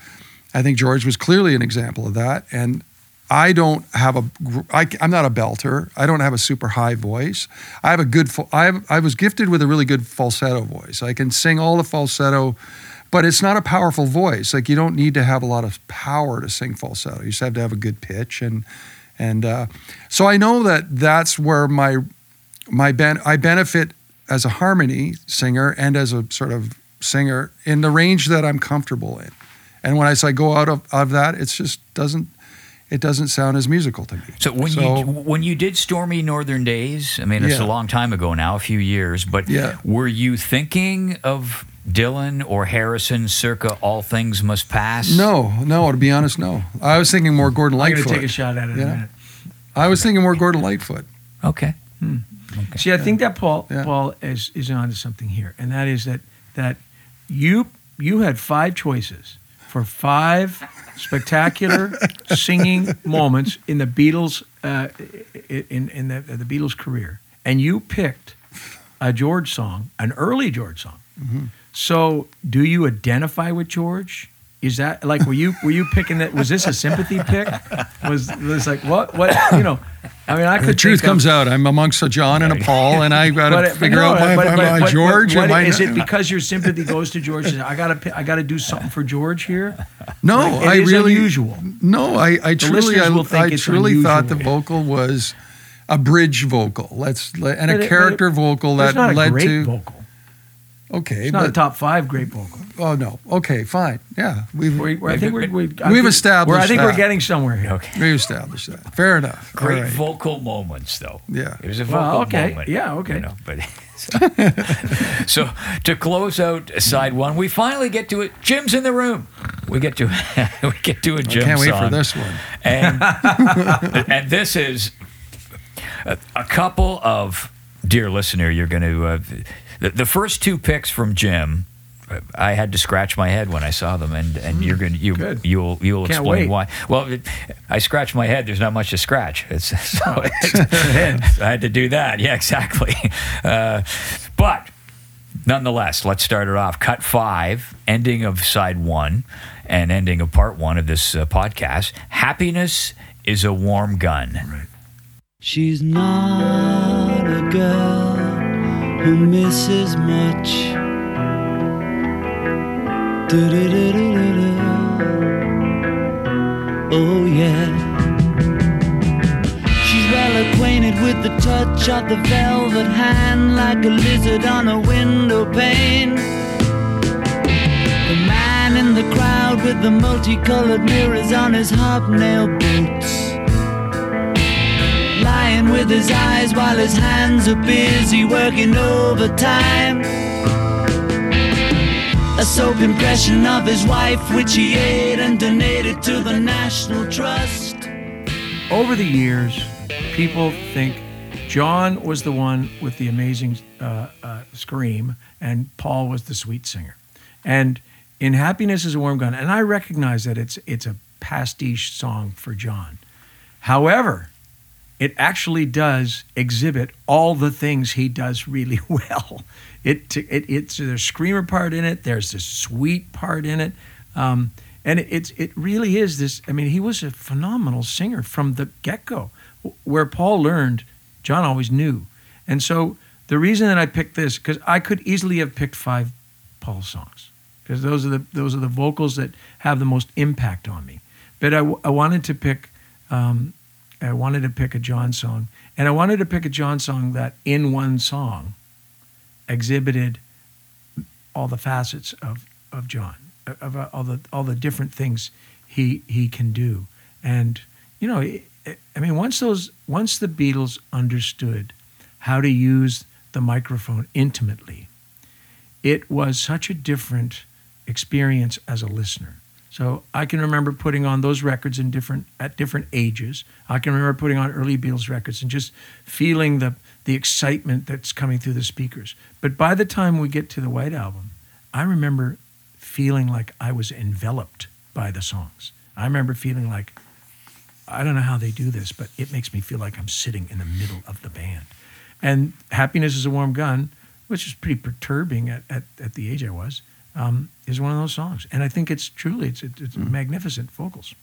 I think George was clearly an example of that. And I don't have a, I, am not a belter. I don't have a super high voice. I have a good, I, have, I was gifted with a really good falsetto voice. I can sing all the falsetto, but it's not a powerful voice. Like you don't need to have a lot of power to sing falsetto. You just have to have a good pitch. And, and uh, so I know that that's where my, my ben- I benefit as a harmony singer and as a sort of singer in the range that I'm comfortable in. And when I say go out of, of that, it's just doesn't it doesn't sound as musical to me. So when So- you when you did Stormy Northern Days, I mean it's Yeah. a long time ago now, a few years, but Yeah. were you thinking of Dylan or Harrison circa All Things Must Pass? No, no, to be honest, no. I was thinking more Gordon Lightfoot. I'm going Lightfoot. to take a shot at it Yeah. a minute. I was thinking more Gordon Lightfoot. Hmm. Okay. See, I think that Paul Yeah. Paul is is onto something here, and that is that that you you had five choices for five spectacular singing moments in the Beatles uh, in in the, the Beatles career, and you picked a George song, an early George song. Mm-hmm. So, do you identify with George? Is that like were you were you picking that? Was this a sympathy pick? Was was like what what you know? I mean, I could The truth of- comes out. I'm amongst a John and a Paul, and I got to figure no, out my, but- am but- I but- George. What, am is not? it because your sympathy goes to George? and I gotta, I gotta do something for George here. No, Like, I really unusual. No, I, I truly, I, will think I truly thought the vocal was a bridge vocal. Let's and a it- but it- character vocal that led to. vocal. Okay, It's not a top five great vocal. oh no, okay, fine, yeah, we've We, I think we're, we, I We've think- established we're- I think we're getting somewhere here. Okay. we established that. Fair enough. Great right. vocal moments, though. Yeah. it was a vocal Well, okay. moment. Yeah, okay. You know, but *laughs* so, to close out side one, we finally get to it. Jim's in the room. We get to *laughs* we get to a Jim Can't wait for this one. and *laughs* and this is a, a couple of dear listener. You're going to uh, the, the first two picks from Jim. uh, I had to scratch my head when I saw them, and, and you're going to you good. you'll you'll Can't explain wait. why. Well, it, I scratched my head. There's not much to scratch. *laughs* It's, so it's- *laughs* I had to do that. Yeah, exactly. *laughs* Uh, but nonetheless, let's start it off. Cut five, ending of side one, and ending of part one of this uh, podcast. Happiness is a warm gun. She's not a girl who misses much. Oh, yeah. She's well acquainted with the touch of the velvet hand, like a lizard on a window pane. The man in the crowd with the multicolored mirrors on his hobnail boots lying with his eyes while his hands are busy working overtime. A soap impression of his wife, which he ate and donated to the National Trust. Over the years, people think John was the one with the amazing uh, uh, scream, and Paul was the sweet singer. And in "Happiness Is a Warm Gun," and I recognize that it's it's a pastiche song for John. However, it actually does exhibit all the things he does really *laughs* well. It, it it's there's screamer part in it. There's this sweet part in it, um, and it, it's it really is this. I mean, he was a phenomenal singer from the get go. Where Paul learned, John always knew, and so the reason that I picked this because I could easily have picked five Paul songs because those are the those are the vocals that have the most impact on me. But I, I wanted to pick um, I wanted to pick a John song, and I wanted to pick a John song that in one song exhibited all the facets of, of John, of uh, all the all the different things he he can do. And you know, I mean, once those once the Beatles understood how to use the microphone intimately, it was such a different experience as a listener. So I can remember putting on those records in different at different ages. I can remember putting on early Beatles records and just feeling the the excitement that's coming through the speakers. But by the time we get to the White Album, I remember feeling like I was enveloped by the songs. I remember feeling like I don't know how they do this, but it makes me feel like I'm sitting in the middle of the band. And Happiness is a Warm Gun, which is pretty perturbing at, at, at the age I was, um, is one of those songs. And I think it's truly it's it's, it's magnificent vocals.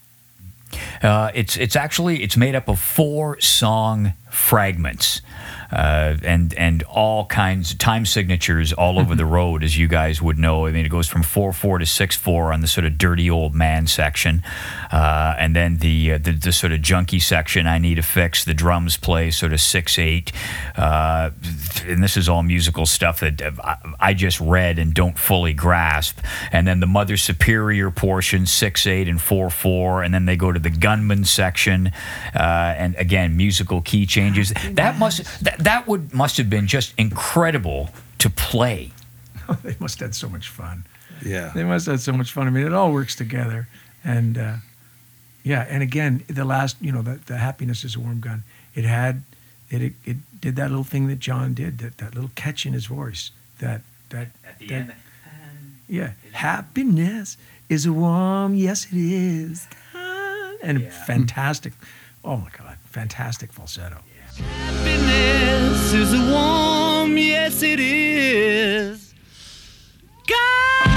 Uh, it's it's actually it's made up of four song fragments, uh, and and all kinds of time signatures all over the road, as you guys would know. I mean, it goes from four four to six four on the sort of dirty old man section, uh, and then the, uh, the the sort of junky section. I need a fix. The drums play sort of six eight, uh, and this is all musical stuff that I, I just read and don't fully grasp. And then the Mother Superior portion six eight and four four, and then they go to the gunman section, uh, and again musical key changes. That must that, that would must have been just incredible to play. *laughs* they must have had so much fun. Yeah. They must have had so much fun. I mean, it all works together. And uh, yeah, and again, the last, you know, the, the happiness is a warm gun. It had, it, it, it did that little thing that John did, that, that little catch in his voice. That, that, at the that end. yeah, happiness is a warm, yes, it is. And fantastic. Oh my God, fantastic falsetto. Happiness is warm, yes it is. God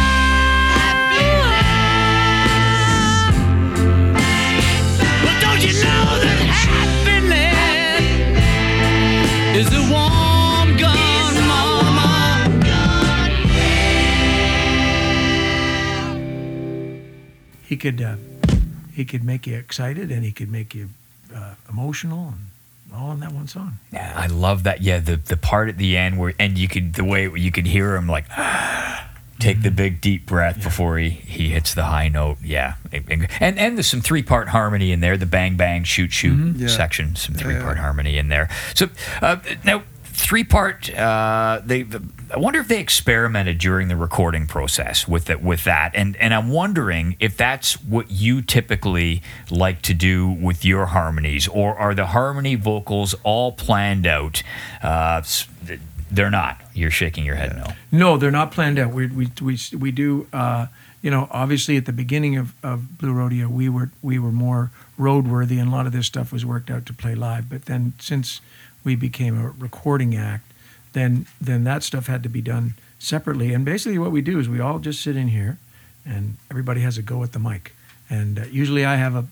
Well, don't you know that happiness is a warm gun, mama? He could, uh, he could make you excited and he could make you uh, emotional and all in that one song. Yeah, I love that. Yeah, the the part at the end where and you could the way you could hear him like *gasps* take the big deep breath before he he hits the high note. Yeah, and and there's some three part harmony in there. The bang bang shoot shoot Yeah. section, some three part yeah. harmony in there. So uh, now three part. Uh, they I wonder if they experimented during the recording process with that with that, and and I'm wondering if that's what you typically like to do with your harmonies, or are the harmony vocals all planned out? Uh, they're not. You're shaking your head no. No, they're not planned out. We we we we do. Uh, you know, obviously at the beginning of, of Blue Rodeo, we were we were more roadworthy, and a lot of this stuff was worked out to play live. But then since we became a recording act, then then that stuff had to be done separately. And basically, what we do is we all just sit in here, and everybody has a go at the mic. And uh, usually, I have a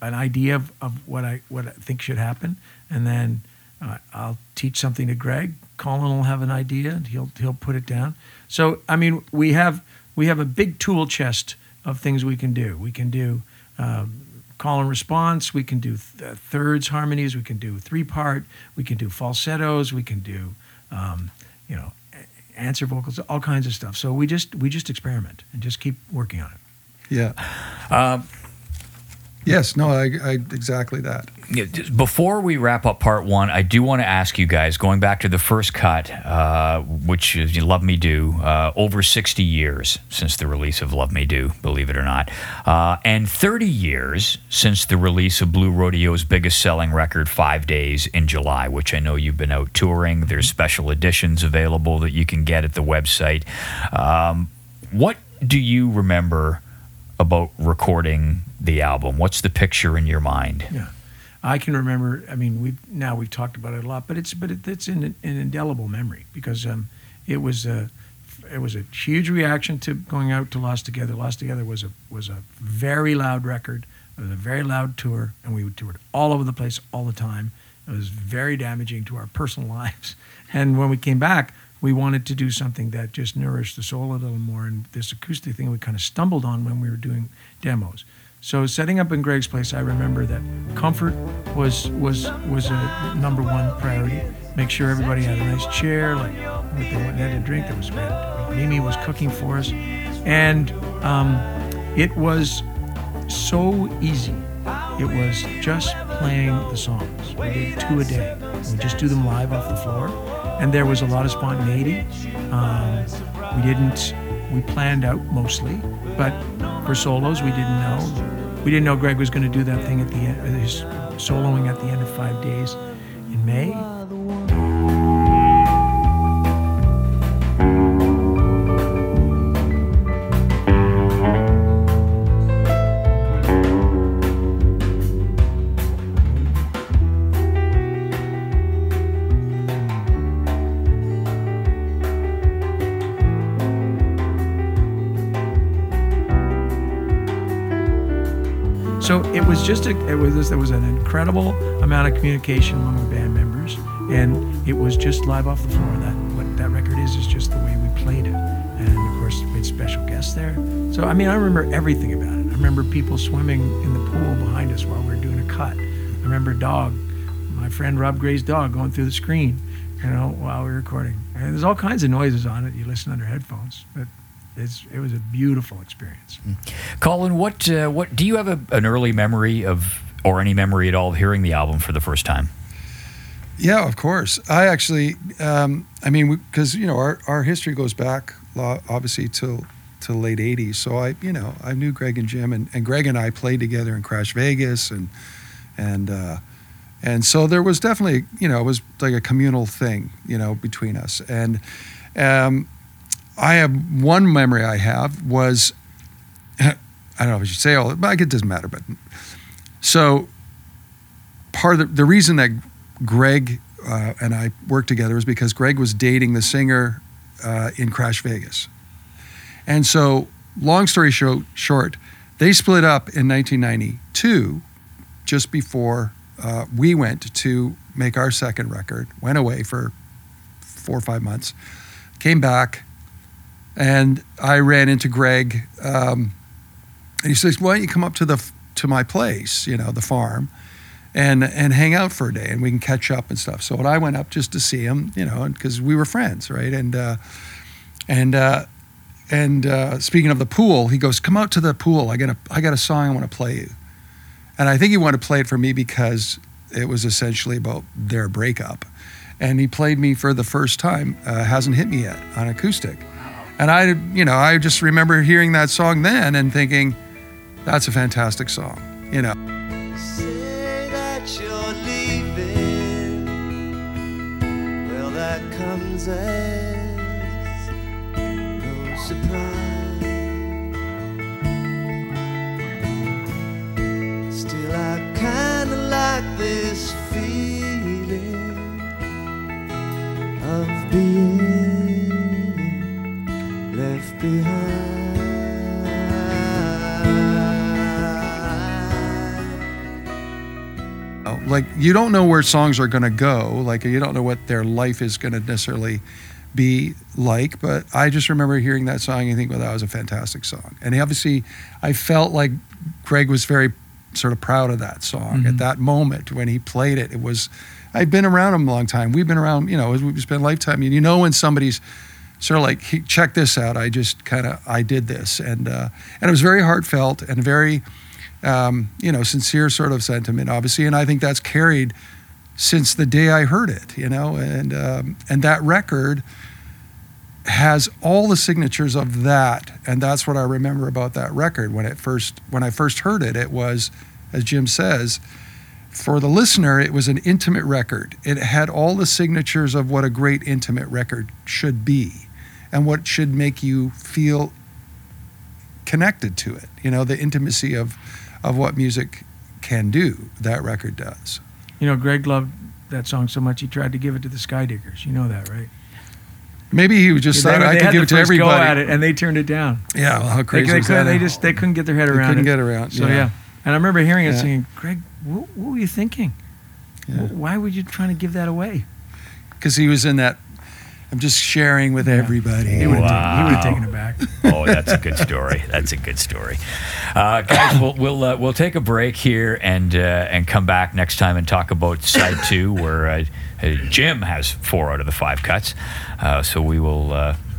an idea of, of what I what I think should happen, and then uh, I'll teach something to Greg. Colin will have an idea, and he'll he'll put it down. So I mean, we have we have a big tool chest of things we can do. We can do um, call and response. We can do th- thirds harmonies. We can do three part. We can do falsettos. We can do um, you know answer vocals. All kinds of stuff. So we just we just experiment and just keep working on it. Yeah. Um, Yes. No. I, I exactly that. Before we wrap up part one, I do want to ask you guys, going back to the first cut, uh, which is You Love Me Do, uh, over 60 years since the release of Love Me Do, believe it or not, uh, and 30 years since the release of Blue Rodeo's biggest selling record, Five Days in July, which I know you've been out touring. There's special editions available that you can get at the website. Um, what do you remember about recording the album? What's the picture in your mind? Yeah, I can remember. I mean, we now we've talked about it a lot, but it's but it, it's an indelible memory because um, it was a it was a huge reaction to going out to Lost Together. Lost Together was a was a very loud record. It was a very loud tour, and we toured all over the place all the time. It was very damaging to our personal *laughs* lives. And when we came back, we wanted to do something that just nourished the soul a little more. And this acoustic thing we kind of stumbled on when we were doing demos. So setting up in Greg's place, I remember that comfort was was was a number one priority. Make sure everybody had a nice chair, like what they wanted to drink. That was great. Mimi was cooking for us, and um, it was so easy. It was just playing the songs. We did two a day. We just do them live off the floor, and there was a lot of spontaneity. Um, we didn't. We planned out mostly, but for solos, we didn't know. We didn't know Greg was going to do that thing at the end, his soloing at the end of five days in May. Just a, it was there was an incredible amount of communication among the band members, and it was just live off the floor. That what that record is is just the way we played it, and of course we had special guests there. So I mean I remember everything about it. I remember people swimming in the pool behind us while we were doing a cut. I remember a dog, my friend Rob Gray's dog going through the screen, you know, while we were recording. And there's all kinds of noises on it. You listen under headphones, but it's it was a beautiful experience. Colin, what uh, what do you have a, an early memory of, or any memory at all, of hearing the album for the first time? Yeah, of course. I actually, um, I mean, because you know, our, our history goes back obviously till to late '80s. So I, you know, I knew Greg and Jim, and, and Greg and I played together in Crash Vegas, and and uh, and so there was definitely, you know, it was like a communal thing, you know, between us. And um, I have one memory I have was, *laughs* I don't know if I should say all, it, but it doesn't matter. But so part of the, the reason that Greg uh, and I worked together was because Greg was dating the singer uh, in Crash Vegas. And so, long story short, short, they split up in 1992, just before uh, we went to make our second record. Went away for four or five months, came back, and I ran into Greg. Um, and he says, "Why don't you come up to the to my place? You know, the farm." and and hang out for a day and we can catch up and stuff. So I went up just to see him, you know, because we were friends, right? And uh, and uh, and uh, speaking of the pool, he goes, "Come out to the pool. I got a I got a song I want to play you." And I think he wanted to play it for me because it was essentially about their breakup. And he played me for the first time, uh, "Hasn't Hit Me Yet" on acoustic. And I, you know, I just remember hearing that song then and thinking, "That's a fantastic song," you know. Well, that comes as no surprise. Still, I kinda like this feeling of being behind. like you don't know where songs are going to go like you don't know what their life is going to necessarily be like but i just remember hearing that song and think well that was a fantastic song. And obviously i felt like greg was very sort of proud of that song. At mm-hmm. that moment when he played it it was i've been around him a long time. We've been around you know we've spent a lifetime and you know when somebody's sort of like "Hey, check this out. I just kind of i did this. And uh, and it was very heartfelt and very um, you know, sincere sort of sentiment, obviously, and I think that's carried since the day I heard it, you know, and um, and that record has all the signatures of that, and that's what I remember about that record. When it first when I first heard it. It was, as Jim says, for the listener, it was an intimate record. It had all the signatures of what a great intimate record should be, and what should make you feel connected to it. You know, the intimacy of of what music can do. That record does. You know, Greg loved that song so much he tried to give it to the Skydiggers. You know that, right? Maybe he was just They- thought they I could give it to first Go everybody. at it, and they turned it down. Yeah, well, how They, crazy they, couldn't, that? they just they couldn't get their head They around couldn't it. get around. So yeah. yeah. and I remember hearing it, Yeah. saying, "Greg, what, what were you thinking? Yeah. Why were you trying to give that away?" because he was in that. I'm just sharing with everybody. He would have he would have Wow. taken it back. *laughs* Oh, that's a good story. That's a good story, uh, guys. We'll we'll uh, we'll take a break here and uh, and come back next time and talk about side two, where uh, uh, Jim has four out of the five cuts. Uh, so we will.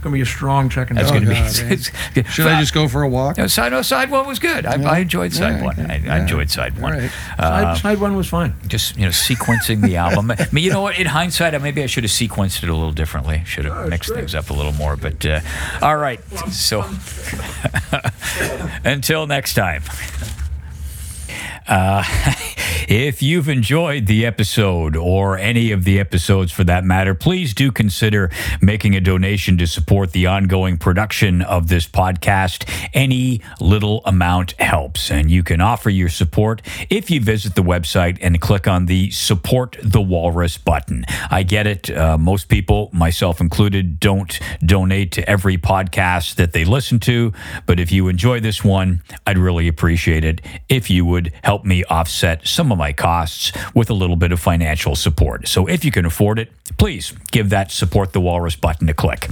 Uh, Gonna be a strong second. that's Oh, going to be. it's- Should I just go for a walk? No, side, no, side one was good. I, Yeah. I enjoyed side Yeah, one. I, I enjoyed side one. Right. Uh, side, side one was fine. just you know sequencing the album. *laughs* I mean, you know what? In hindsight, maybe I should have sequenced it a little differently. Should have mixed things up a little more. But uh, all right. So *laughs* until next time. Uh, *laughs* If you've enjoyed the episode or any of the episodes for that matter, please do consider making a donation to support the ongoing production of this podcast. Any little amount helps, and you can offer your support if you visit the website and click on the Support the Walrus button. I get it. Uh, most people, myself included, don't donate to every podcast that they listen to, but if you enjoy this one, I'd really appreciate it if you would help me offset some of my costs with a little bit of financial support. So if you can afford it, please give that Support the Walrus button a click.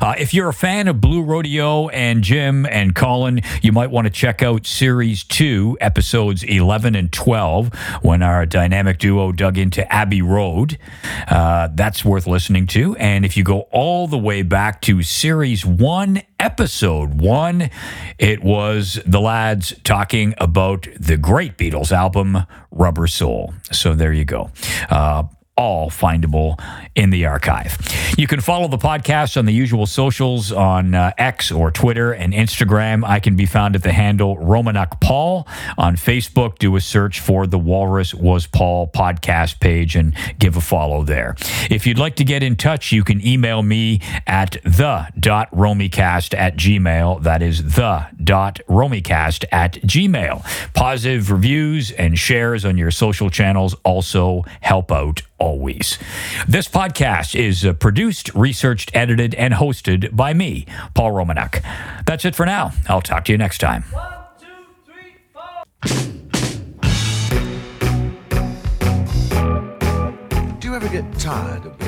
Uh, if you're a fan of Blue Rodeo and Jim and Colin, you might want to check out Series 2, Episodes 11 and 12, when our dynamic duo dug into Abbey Road. Uh, that's worth listening to. And if you go all the way back to Series 1, Episode 1, it was the lads talking about the great Beatles album, Rubber Soul. So there you go. Uh, all findable in the archive. You can follow the podcast on the usual socials on uh, X or Twitter and Instagram. I can be found at the handle Romanuk Paul. On Facebook, do a search for the Walrus Was Paul podcast page and give a follow there. If you'd like to get in touch, you can email me at the.romicast at gmail. That is the.romicast at gmail. Positive reviews and shares on your social channels also help out always. This podcast is uh, produced, researched, edited, and hosted by me, Paul Romanuk. That's it for now. I'll talk to you next time. Do you ever get tired of?